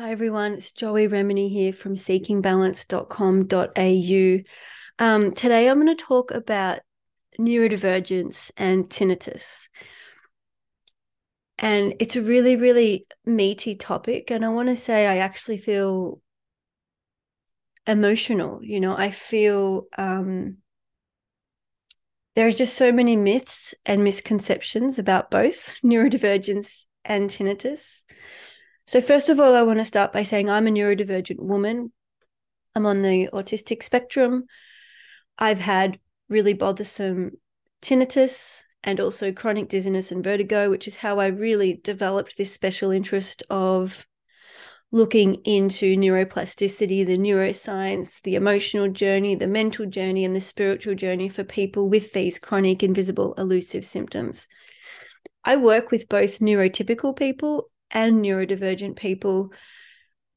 Hi, everyone. It's Joey Remenyi here from seekingbalance.com.au. Um, today, I'm going to talk about neurodivergence and tinnitus. And it's a really, really meaty topic. And I want to say I actually feel emotional. You know, I feel um, there are just so many myths and misconceptions about both neurodivergence and tinnitus. So, first of all, I want to start by saying I'm a neurodivergent woman. I'm on the autistic spectrum. I've had really bothersome tinnitus and also chronic dizziness and vertigo, which is how I really developed this special interest of looking into neuroplasticity, the neuroscience, the emotional journey, the mental journey, and the spiritual journey for people with these chronic, invisible, elusive symptoms. I work with both neurotypical people and neurodivergent people.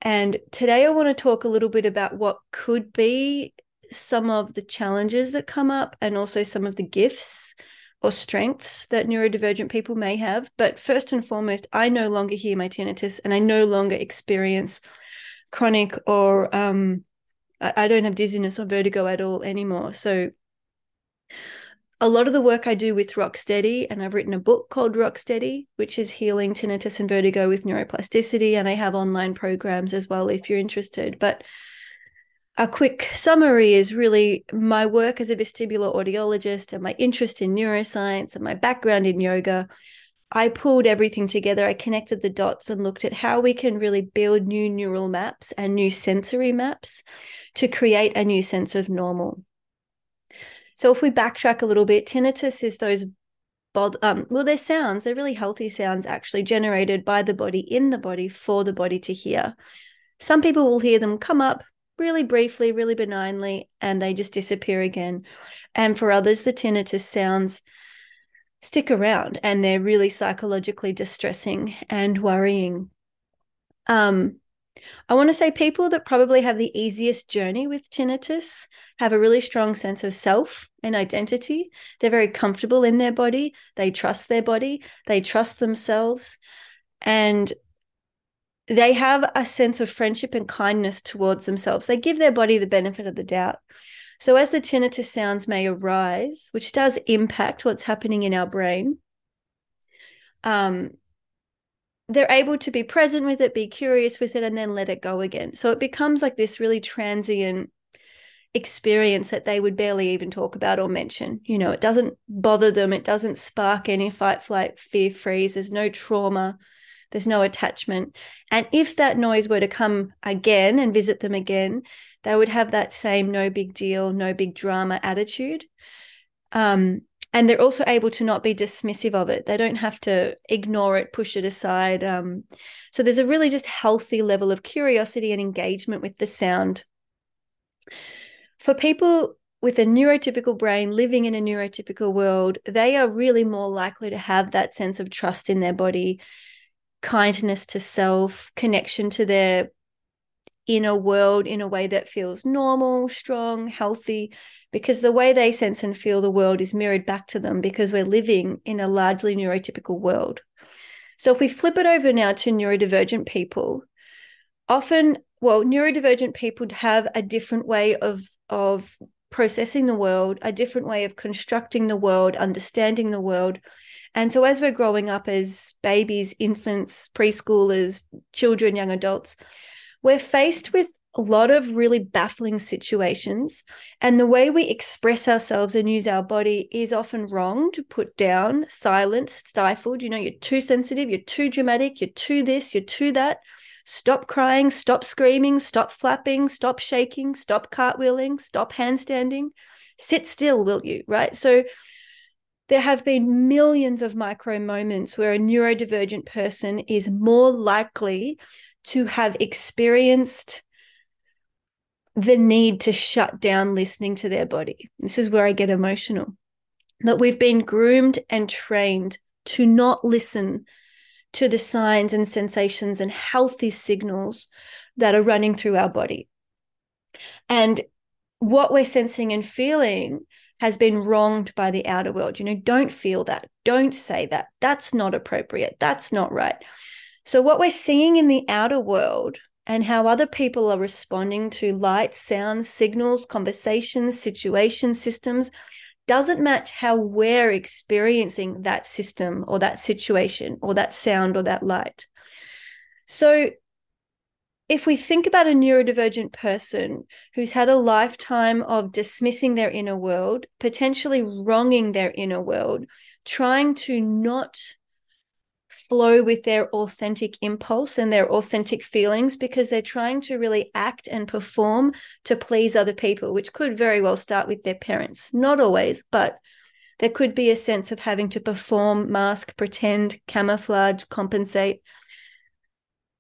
And today I want to talk a little bit about what could be some of the challenges that come up and also some of the gifts or strengths that neurodivergent people may have. But first and foremost, I no longer hear my tinnitus and I no longer experience chronic or um, I, I don't have dizziness or vertigo at all anymore. So a lot of the work I do with Rocksteady, and I've written a book called Rocksteady, which is healing tinnitus and vertigo with neuroplasticity. And I have online programs as well if you're interested. But a quick summary is really my work as a vestibular audiologist and my interest in neuroscience and my background in yoga. I pulled everything together. I connected the dots and looked at how we can really build new neural maps and new sensory maps to create a new sense of normal. So if we backtrack a little bit, tinnitus is those bod- um, well, they're sounds, they're really healthy sounds actually generated by the body in the body for the body to hear. Some people will hear them come up really briefly, really benignly, and they just disappear again. And for others, the tinnitus sounds stick around and they're really psychologically distressing and worrying. Um, I want to say people that probably have the easiest journey with tinnitus have a really strong sense of self and identity. They're very comfortable in their body. They trust their body. They trust themselves. And they have a sense of friendship and kindness towards themselves. They give their body the benefit of the doubt. So, as the tinnitus sounds may arise, which does impact what's happening in our brain, um, they're able to be present with it, be curious with it, and then let it go again. So it becomes like this really transient experience that they would barely even talk about or mention. You know, it doesn't bother them, it doesn't spark any fight, flight, fear, freeze. There's no trauma, there's no attachment. And if that noise were to come again and visit them again, they would have that same no big deal, no big drama attitude. Um, and they're also able to not be dismissive of it. They don't have to ignore it push it aside um, so there's a really just healthy level of curiosity and engagement with the sound. For people with a neurotypical brain living in a neurotypical world they are really more likely to have that sense of trust in their body kindness to self connection to their inner world in a way that feels normal strong healthy because the way they sense and feel the world is mirrored back to them because we're living in a largely neurotypical world. So if we flip it over now to neurodivergent people, often, well, neurodivergent people have a different way of of processing the world, a different way of constructing the world, understanding the world. And so as we're growing up as babies, infants, preschoolers, children, young adults, we're faced with a lot of really baffling situations. And the way we express ourselves and use our body is often wrong to put down, silenced, stifled. You know, you're too sensitive, you're too dramatic, you're too this, you're too that. Stop crying, stop screaming, stop flapping, stop shaking, stop cartwheeling, stop handstanding. Sit still, will you? Right. So, there have been millions of micro moments where a neurodivergent person is more likely to have experienced the need to shut down listening to their body. This is where I get emotional. That we've been groomed and trained to not listen to the signs and sensations and healthy signals that are running through our body. And what we're sensing and feeling has been wronged by the outer world. You know, don't feel that. Don't say that. That's not appropriate. That's not right. So, what we're seeing in the outer world and how other people are responding to light, sound, signals, conversations, situation systems doesn't match how we're experiencing that system or that situation or that sound or that light. So, if we think about a neurodivergent person who's had a lifetime of dismissing their inner world, potentially wronging their inner world, trying to not flow with their authentic impulse and their authentic feelings because they're trying to really act and perform to please other people, which could very well start with their parents. Not always, but there could be a sense of having to perform, mask, pretend, camouflage, compensate.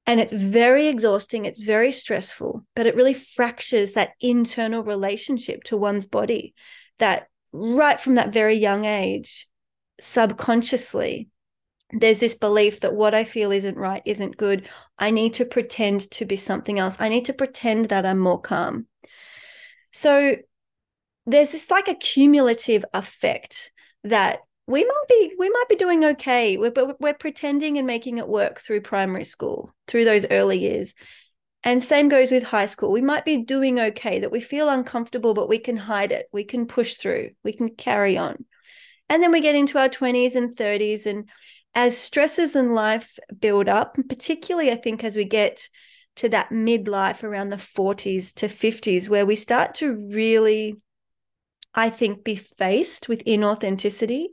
And it's very exhausting, it's very stressful, but it really fractures that internal relationship to one's body that right from that very young age, subconsciously, there's this belief that what I feel isn't right, isn't good. I need to pretend to be something else. I need to pretend that I'm more calm. So there's this like a cumulative effect that we might be we might be doing okay we're, we're pretending and making it work through primary school through those early years and same goes with high school we might be doing okay that we feel uncomfortable but we can hide it we can push through we can carry on and then we get into our 20s and 30s and as stresses in life build up, particularly I think as we get to that midlife around the 40s to 50s, where we start to really, I think, be faced with inauthenticity.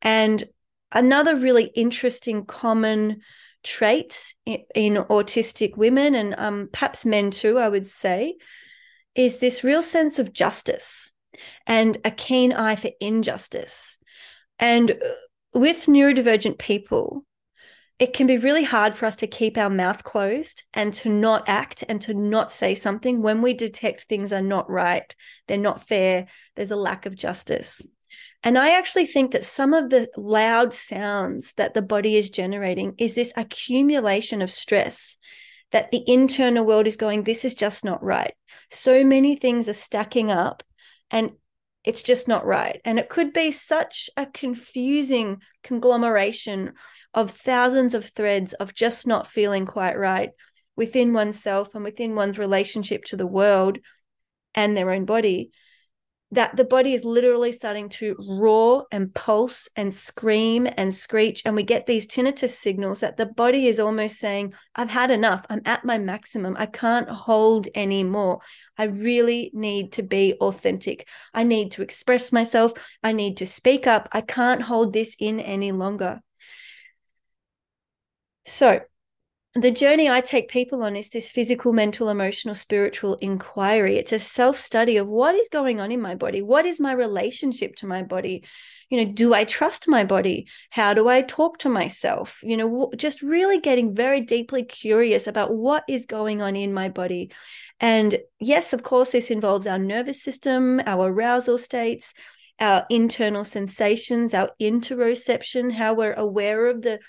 And another really interesting common trait in, in autistic women and um, perhaps men too, I would say, is this real sense of justice and a keen eye for injustice. And with neurodivergent people, it can be really hard for us to keep our mouth closed and to not act and to not say something when we detect things are not right, they're not fair, there's a lack of justice. And I actually think that some of the loud sounds that the body is generating is this accumulation of stress that the internal world is going, this is just not right. So many things are stacking up. And it's just not right. And it could be such a confusing conglomeration of thousands of threads of just not feeling quite right within oneself and within one's relationship to the world and their own body that the body is literally starting to roar and pulse and scream and screech. And we get these tinnitus signals that the body is almost saying, I've had enough. I'm at my maximum. I can't hold anymore. I really need to be authentic. I need to express myself. I need to speak up. I can't hold this in any longer. So, the journey I take people on is this physical, mental, emotional, spiritual inquiry. It's a self study of what is going on in my body. What is my relationship to my body? You know, do I trust my body? How do I talk to myself? You know, just really getting very deeply curious about what is going on in my body. And yes, of course, this involves our nervous system, our arousal states, our internal sensations, our interoception, how we're aware of the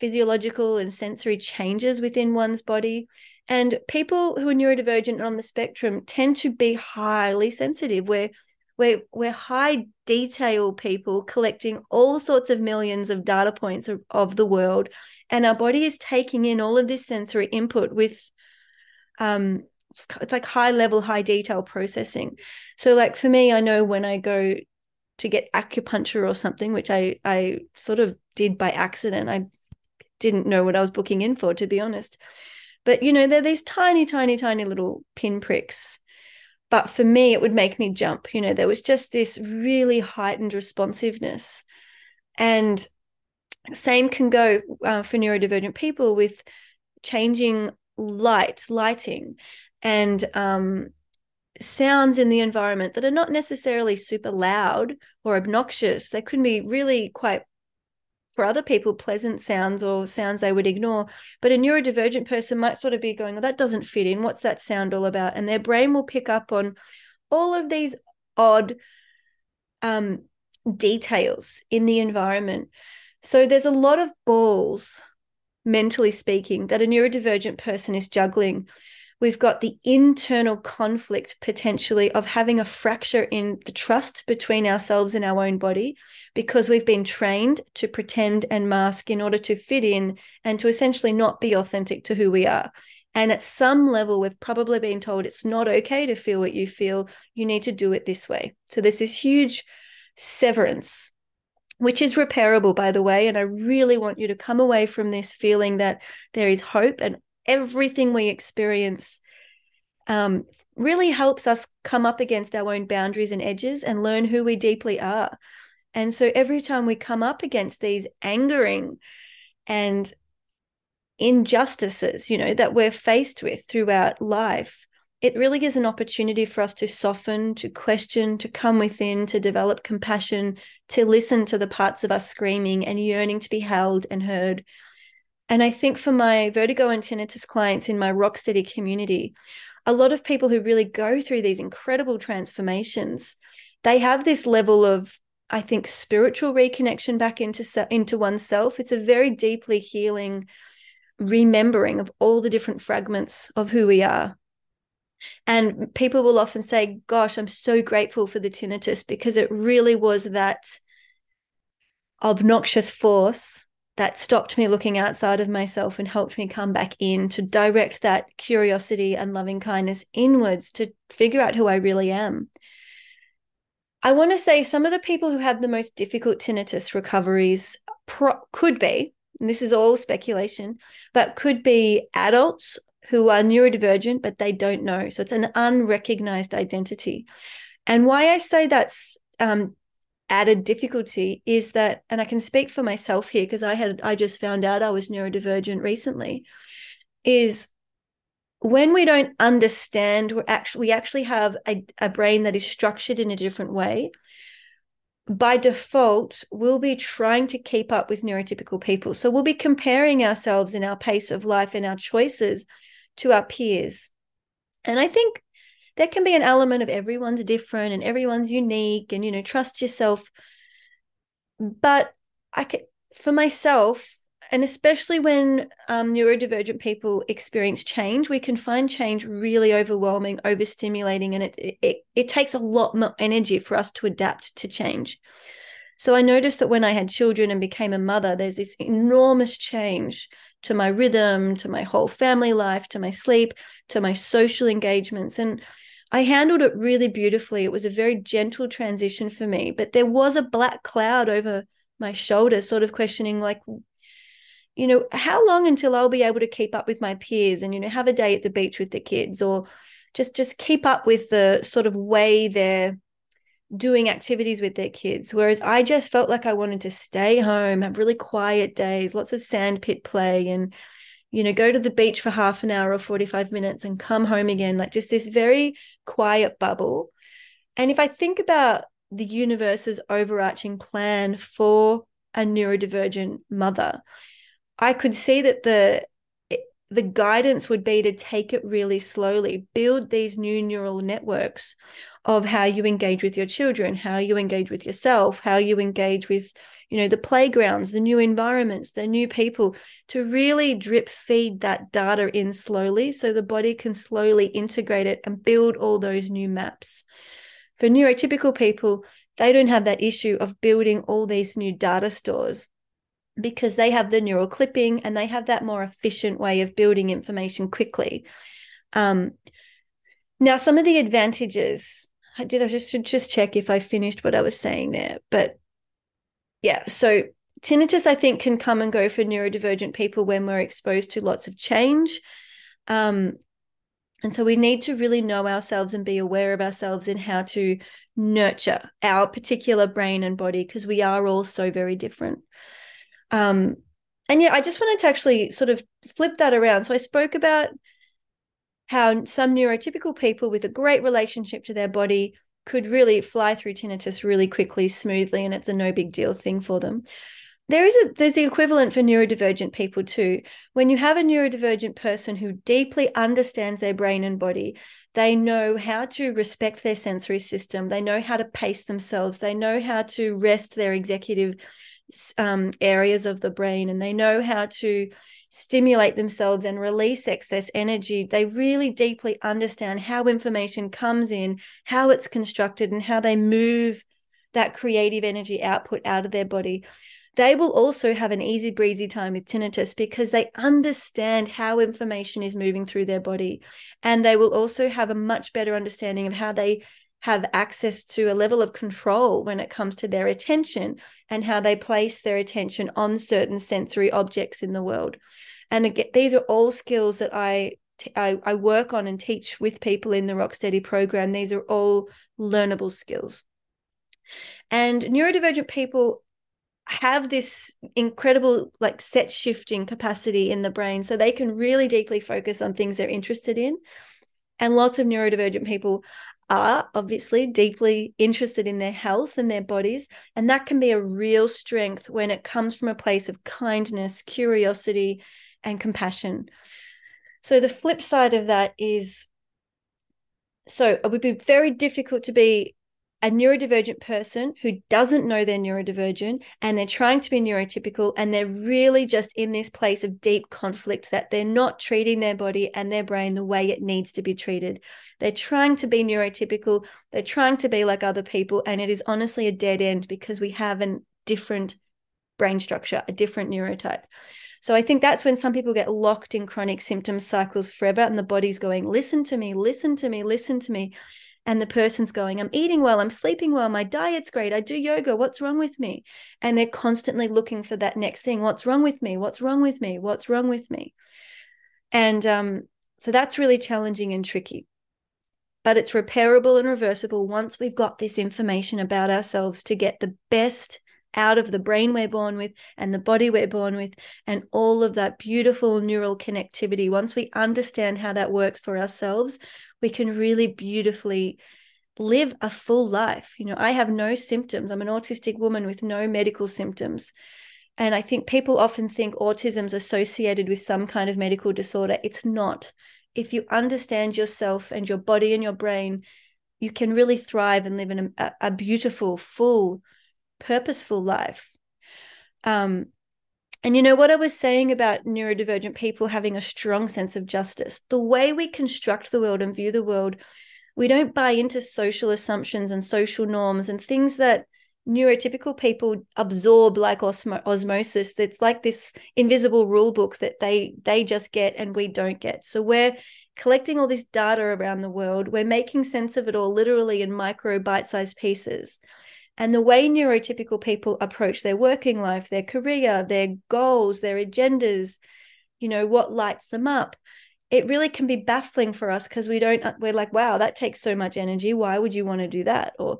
physiological and sensory changes within one's body. And people who are neurodivergent on the spectrum tend to be highly sensitive. We're, we're, we're high detail people collecting all sorts of millions of data points of, of the world. And our body is taking in all of this sensory input with um, it's like high level high detail processing so like for me i know when i go to get acupuncture or something which i i sort of did by accident i didn't know what I was booking in for, to be honest. But you know, they're these tiny, tiny, tiny little pinpricks. But for me, it would make me jump. You know, there was just this really heightened responsiveness. And same can go uh, for neurodivergent people with changing light, lighting, and um, sounds in the environment that are not necessarily super loud or obnoxious. They can be really quite for other people pleasant sounds or sounds they would ignore. But a neurodivergent person might sort of be going well that doesn't fit in. What's that sound all about? And their brain will pick up on all of these odd um, details in the environment. So there's a lot of balls mentally speaking that a neurodivergent person is juggling We've got the internal conflict potentially of having a fracture in the trust between ourselves and our own body because we've been trained to pretend and mask in order to fit in and to essentially not be authentic to who we are. And at some level, we've probably been told it's not okay to feel what you feel. You need to do it this way. So there's this huge severance, which is repairable, by the way. And I really want you to come away from this feeling that there is hope and everything we experience um, really helps us come up against our own boundaries and edges and learn who we deeply are. And so every time we come up against these angering and injustices, you know, that we're faced with throughout life, it really is an opportunity for us to soften, to question, to come within, to develop compassion, to listen to the parts of us screaming and yearning to be held and heard. And I think for my vertigo and tinnitus clients in my Rocksteady community, a lot of people who really go through these incredible transformations, they have this level of I think spiritual reconnection back into into oneself. It's a very deeply healing remembering of all the different fragments of who we are. And people will often say, Gosh, I'm so grateful for the tinnitus because it really was that obnoxious force that stopped me looking outside of myself and helped me come back in to direct that curiosity and loving kindness inwards to figure out who I really am. I want to say some of the people who have the most difficult tinnitus recoveries pro- could be, and this is all speculation, but could be adults who are neurodivergent, but they don't know. So it's an unrecognized identity. And why I say that's um, added difficulty is that, and I can speak for myself here because I had I just found out I was neurodivergent recently, is when we don't understand we actually we actually have a, a brain that is structured in a different way by default, we'll be trying to keep up with neurotypical people. So we'll be comparing ourselves in our pace of life and our choices to our peers. And I think there can be an element of everyone's different and everyone's unique and, you know, trust yourself. But I could for myself, and especially when um, neurodivergent people experience change, we can find change really overwhelming, overstimulating, and it, it it takes a lot more energy for us to adapt to change. So I noticed that when I had children and became a mother, there's this enormous change to my rhythm, to my whole family life, to my sleep, to my social engagements, and I handled it really beautifully. It was a very gentle transition for me, but there was a black cloud over my shoulder, sort of questioning, like, you know, how long until I'll be able to keep up with my peers and, you know, have a day at the beach with the kids or just just keep up with the sort of way they're doing activities with their kids. Whereas I just felt like I wanted to stay home, have really quiet days, lots of sandpit play and, you know, go to the beach for half an hour or 45 minutes and come home again, like just this very quiet bubble. And if I think about the universe's overarching plan for a neurodivergent mother, I could see that the the guidance would be to take it really slowly, build these new neural networks of how you engage with your children, how you engage with yourself, how you engage with, you know, the playgrounds, the new environments, the new people, to really drip feed that data in slowly so the body can slowly integrate it and build all those new maps. For neurotypical people, they don't have that issue of building all these new data stores because they have the neural clipping and they have that more efficient way of building information quickly. Um, now, some of the advantages, I did I just should just check if I finished what I was saying there, but yeah, so tinnitus I think can come and go for neurodivergent people when we're exposed to lots of change. Um, and so we need to really know ourselves and be aware of ourselves in how to nurture our particular brain and body because we are all so very different. Um, and yeah, I just wanted to actually sort of flip that around. So I spoke about how some neurotypical people with a great relationship to their body could really fly through tinnitus really quickly, smoothly, and it's a no big deal thing for them. There is a there's the equivalent for neurodivergent people too. When you have a neurodivergent person who deeply understands their brain and body, they know how to respect their sensory system, they know how to pace themselves, they know how to rest their executive um, areas of the brain and they know how to stimulate themselves and release excess energy. They really deeply understand how information comes in, how it's constructed, and how they move that creative energy output out of their body. they will also have an easy breezy time with tinnitus because they understand how information is moving through their body. And they will also have a much better understanding of how they have access to a level of control when it comes to their attention and how they place their attention on certain sensory objects in the world. And again, these are all skills that I I, I work on and teach with people in the Rocksteady program. These are all learnable skills. And neurodivergent people have this incredible like set shifting capacity in the brain so they can really deeply focus on things they're interested in and lots of neurodivergent people are obviously deeply interested in their health and their bodies and that can be a real strength when it comes from a place of kindness curiosity and compassion. So the flip side of that is so it would be very difficult to be a neurodivergent person who doesn't know they're neurodivergent and they're trying to be neurotypical and they're really just in this place of deep conflict that they're not treating their body and their brain the way it needs to be treated. They're trying to be neurotypical, they're trying to be like other people, and it is honestly a dead end because we have a different brain structure, a different neurotype. So I think that's when some people get locked in chronic symptom cycles forever and the body's going, listen to me, listen to me, listen to me and the person's going, I'm eating well, I'm sleeping well, my diet's great, I do yoga, what's wrong with me? And they're constantly looking for that next thing. What's wrong with me? What's wrong with me? What's wrong with me? And um, so that's really challenging and tricky. But it's repairable and reversible once we've got this information about ourselves to get the best out of the brain we're born with and the body we're born with and all of that beautiful neural connectivity once we understand how that works for ourselves we can really beautifully live a full life. You know, I have no symptoms. I'm an autistic woman with no medical symptoms. And I think people often think autism's associated with some kind of medical disorder. It's not. If you understand yourself and your body and your brain, you can really thrive and live in a, a beautiful, full, purposeful life. Um, and you know what I was saying about neurodivergent people having a strong sense of justice? The way we construct the world and view the world, we don't buy into social assumptions and social norms and things that neurotypical people absorb like osmo- osmosis. That's like this invisible rule book that they they just get and we don't get. So we're collecting all this data around the world. We're making sense of it all literally in micro bite-sized pieces and the way neurotypical people approach their working life, their career, their goals, their agendas, you know, what lights them up, it really can be baffling for us because we don't, we're like, wow, that takes so much energy. Why would you want to do that? Or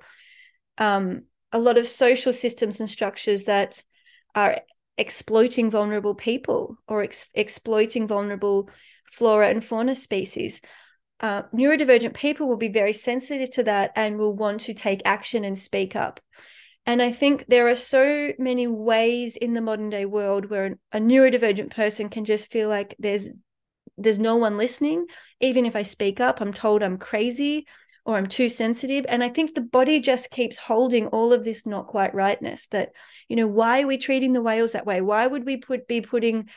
um, a lot of social systems and structures that are exploiting vulnerable people or ex- exploiting vulnerable flora and fauna species uh, neurodivergent people will be very sensitive to that and will want to take action and speak up. And I think there are so many ways in the modern day world where a neurodivergent person can just feel like there's there's no one listening. Even if I speak up, I'm told I'm crazy or I'm too sensitive. And I think the body just keeps holding all of this not quite rightness that, you know, why are we treating the whales that way? Why would we put be putting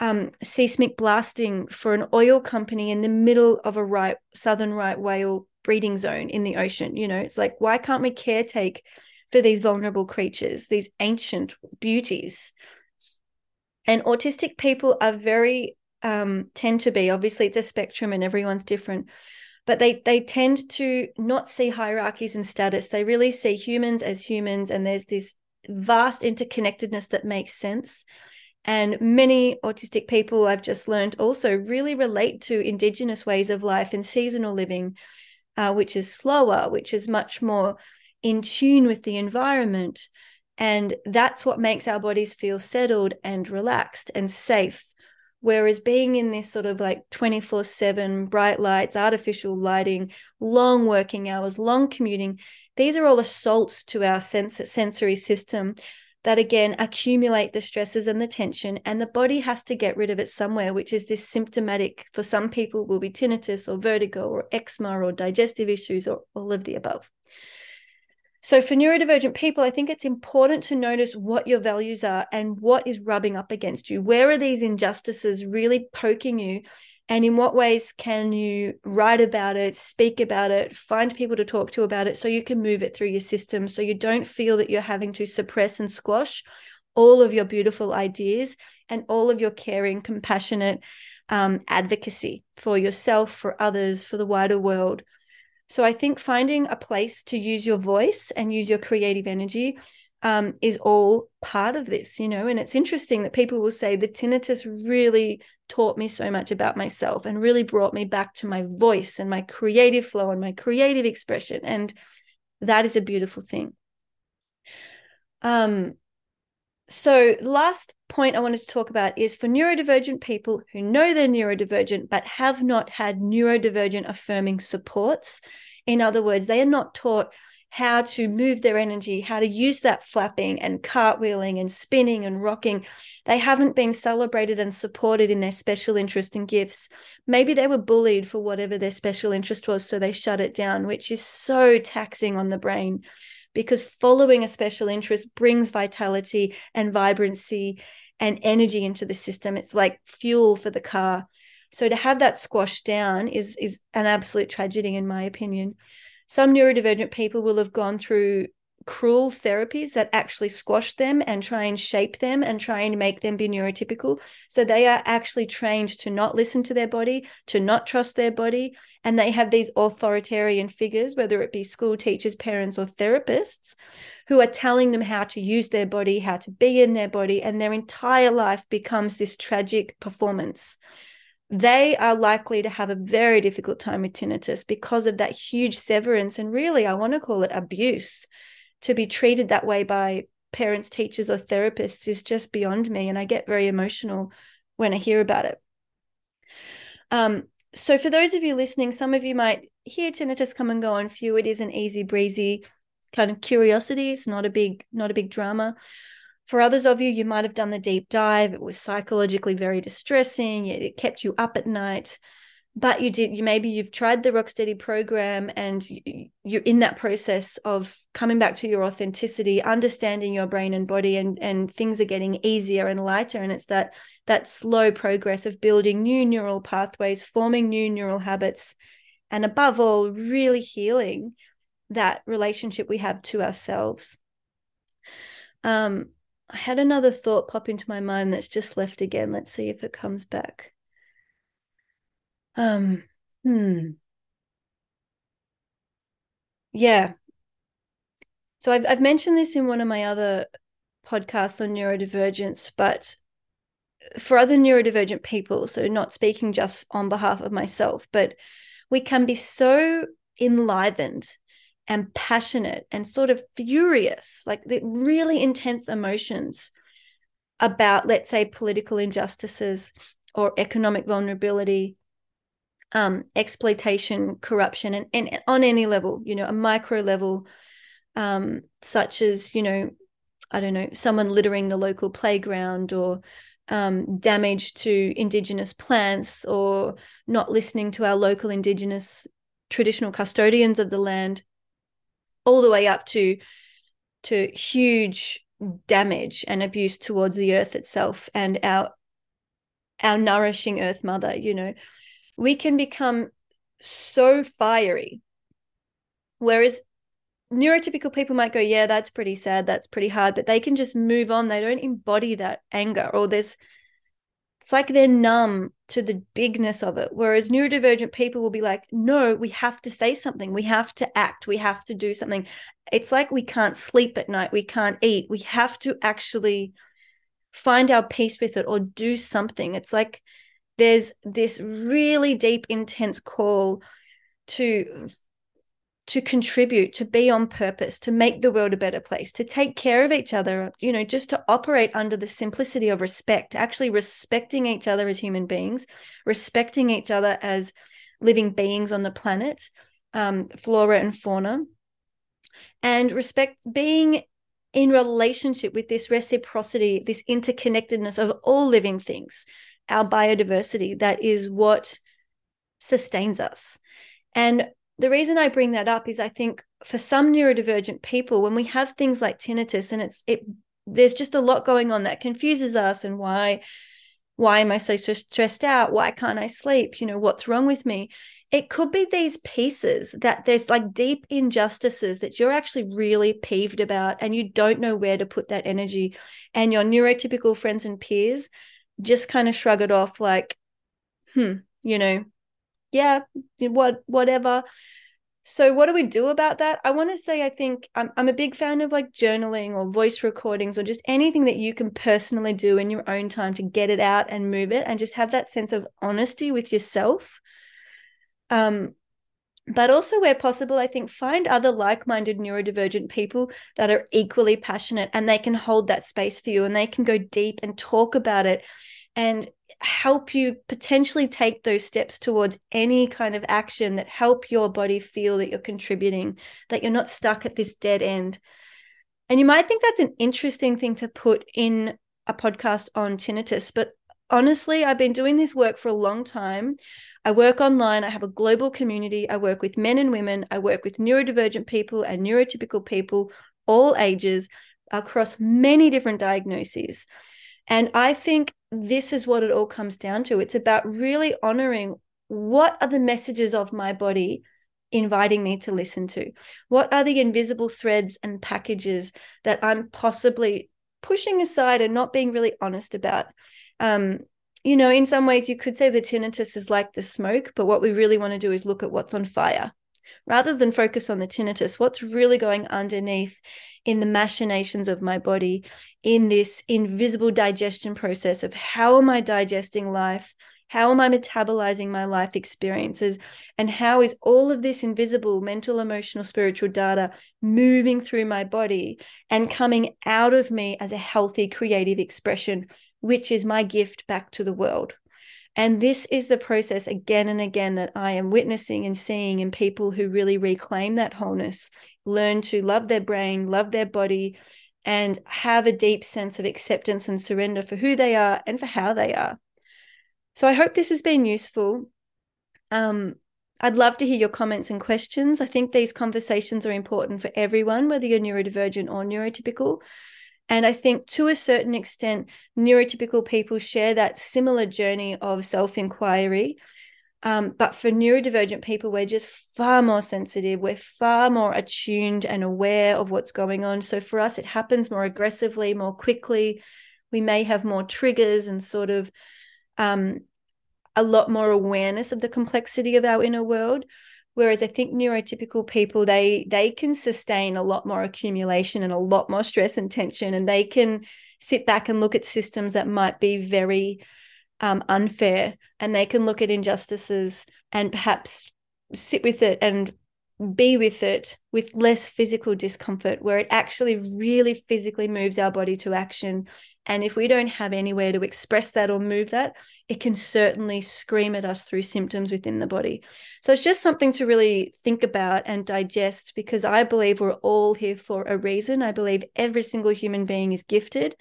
um, seismic blasting for an oil company in the middle of a right southern right whale breeding zone in the ocean. You know, it's like why can't we caretake for these vulnerable creatures, these ancient beauties? And autistic people are very um, tend to be obviously it's a spectrum and everyone's different but they they tend to not see hierarchies and status they really see humans as humans and there's this vast interconnectedness that makes sense and many autistic people I've just learned also really relate to Indigenous ways of life and seasonal living, uh, which is slower, which is much more in tune with the environment. And that's what makes our bodies feel settled and relaxed and safe. Whereas being in this sort of like 24 7 bright lights, artificial lighting, long working hours, long commuting, these are all assaults to our sens- sensory system that again accumulate the stresses and the tension and the body has to get rid of it somewhere which is this symptomatic for some people will be tinnitus or vertigo or eczema or digestive issues or all of the above. So for neurodivergent people i think it's important to notice what your values are and what is rubbing up against you. Where are these injustices really poking you and in what ways can you write about it speak about it find people to talk to about it so you can move it through your system so you don't feel that you're having to suppress and squash all of your beautiful ideas and all of your caring, compassionate um, advocacy for yourself, for others, for the wider world. So I think finding a place to use your voice and use your creative energy um, is all part of this, you know. And it's interesting that people will say the tinnitus really taught me so much about myself and really brought me back to my voice and my creative flow and my creative expression. And that is a beautiful thing. Um, so last point I wanted to talk about is for neurodivergent people who know they're neurodivergent but have not had neurodivergent affirming supports. In other words, they are not taught how to move their energy, how to use that flapping and cartwheeling and spinning and rocking. They haven't been celebrated and supported in their special interest and gifts. Maybe they were bullied for whatever their special interest was, so they shut it down, which is so taxing on the brain because following a special interest brings vitality and vibrancy and energy into the system. It's like fuel for the car. So to have that squashed down is is an absolute tragedy in my opinion. Some neurodivergent people will have gone through cruel therapies that actually squash them and try and shape them and try and make them be neurotypical. So they are actually trained to not listen to their body, to not trust their body. And they have these authoritarian figures, whether it be school teachers, parents, or therapists, who are telling them how to use their body, how to be in their body. And their entire life becomes this tragic performance they are likely to have a very difficult time with tinnitus because of that huge severance and really i want to call it abuse to be treated that way by parents, teachers, or therapists is just beyond me. And I get very emotional when I hear about it. Um, so, for those of you listening, some of you might hear tinnitus come and go on few. It is an easy breezy kind of curiosity. It's not a big, not a big drama. For others of you, you might have done the deep dive. It was psychologically very distressing. It kept you up at night but you did you maybe you've tried the rocksteady program and you, you're in that process of coming back to your authenticity understanding your brain and body and and things are getting easier and lighter and it's that that slow progress of building new neural pathways forming new neural habits and above all really healing that relationship we have to ourselves um i had another thought pop into my mind that's just left again let's see if it comes back um, hmm. Yeah. So I've I've mentioned this in one of my other podcasts on neurodivergence, but for other neurodivergent people, so not speaking just on behalf of myself, but we can be so enlivened and passionate and sort of furious, like the really intense emotions about, let's say, political injustices or economic vulnerability um, exploitation, corruption, and, and on any level, you know, a micro level, um, such as, you know, I don't know, someone littering the local playground or um, damage to indigenous plants or not listening to our local indigenous traditional custodians of the land, all the way up to to huge damage and abuse towards the earth itself and our our nourishing earth mother you know we can become so fiery. Whereas neurotypical people might go, yeah, that's pretty sad, that's pretty hard, but they can just move on. They don't embody that anger, or there's it's like they're numb to the bigness of it. Whereas neurodivergent people will be like, no, we have to say something. We have to act. We have to do something. It's like we can't sleep at night. We can't eat. We have to actually find our peace with it or do something. It's like there's this really deep intense call to to contribute to be on purpose to make the world a better place to take care of each other you know just to operate under the simplicity of respect actually respecting each other as human beings respecting each other as living beings on the planet um, flora and fauna and respect being in relationship with this reciprocity this interconnectedness of all living things our biodiversity that is what sustains us. And the reason I bring that up is I think for some neurodivergent people, when we have things like tinnitus and it's it there's just a lot going on that confuses us and why why am I so stressed out? Why can't I sleep? You know, what's wrong with me? it could be these pieces that there's like deep injustices that you're actually really peeved about and you don't know where to put that energy and your neurotypical friends and peers just kind of shrug it off like hmm you know yeah what whatever. So what do we do about that? I want to say i think I'm, I'm a big fan of like journaling or voice recordings or just anything that you can personally do in your own time to get it out and move it and just have that sense of honesty with yourself. Um, but also where possible i think find other like-minded neurodivergent people that are equally passionate and they can hold that space for you and they can go deep and talk about it. And help you potentially take those steps towards any kind of action that help your body feel that you're contributing that you're not stuck at this dead end and you might think that's an interesting thing to put in a podcast on tinnitus but honestly i've been doing this work for a long time I work online. I have a global community. I work with men and women. I work with neurodivergent people and neurotypical people, all ages, across many different diagnoses. And I think this is what it all comes down to. It's about really honoring what are the messages of my body inviting me to listen to? What are the invisible threads and packages that I'm possibly pushing aside and not being really honest about? Um, you know, in some ways, you could say the tinnitus is like the smoke, but what we really want to do is look at what's on fire rather than focus on the tinnitus. What's really going underneath in the machinations of my body, in this invisible digestion process of how am I digesting life? How am I metabolizing my life experiences? And how is all of this invisible mental, emotional, spiritual data moving through my body and coming out of me as a healthy creative expression which is my gift back to the world. And this is the process again and again that I am witnessing and seeing in people who really reclaim that wholeness, learn to love their brain, love their body, and have a deep sense of acceptance and surrender for who they are and for how they are. So I hope this has been useful. Um, I'd love to hear your comments and questions. I think these conversations are important for everyone, whether you're neurodivergent or neurotypical. And I think to a certain extent, neurotypical people share that similar journey of self inquiry. Um, but for neurodivergent people, we're just far more sensitive. We're far more attuned and aware of what's going on. So for us, it happens more aggressively, more quickly. We may have more triggers and sort of um, a lot more awareness of the complexity of our inner world whereas i think neurotypical people they they can sustain a lot more accumulation and a lot more stress and tension and they can sit back and look at systems that might be very um, unfair and they can look at injustices and perhaps sit with it and be with it with less physical discomfort, where it actually really physically moves our body to action. And if we don't have anywhere to express that or move that, it can certainly scream at us through symptoms within the body. So it's just something to really think about and digest because I believe we're all here for a reason. I believe every single human being is gifted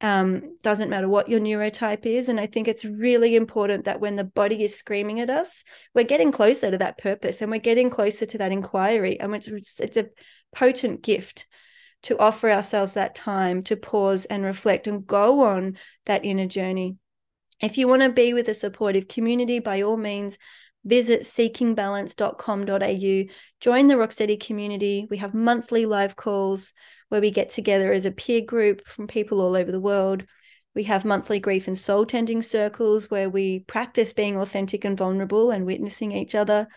um, doesn't matter what your neurotype is. And I think it's really important that when the body is screaming at us, we're getting closer to that purpose and we're getting closer to that inquiry. And it's, it's a potent gift to offer ourselves that time to pause and reflect and go on that inner journey. If you want to be with a supportive community, by all means, visit seekingbalance.com.au, join the Rocksteady community. We have monthly live calls where we get together as a peer group from people all over the world. We have monthly grief and soul tending circles where we practice being authentic and vulnerable and witnessing each other.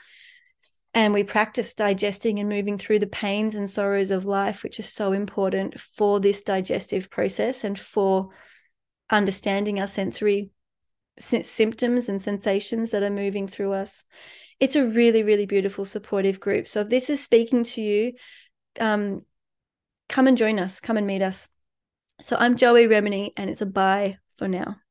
And we practice digesting and moving through the pains and sorrows of life, which is so important for this digestive process and for understanding our sensory symptoms and sensations that are moving through us. It's a really, really beautiful, supportive group. So if this is speaking to you, um, come and join us, come and meet us. So I'm Joey Remenyi, and it's a bye for now.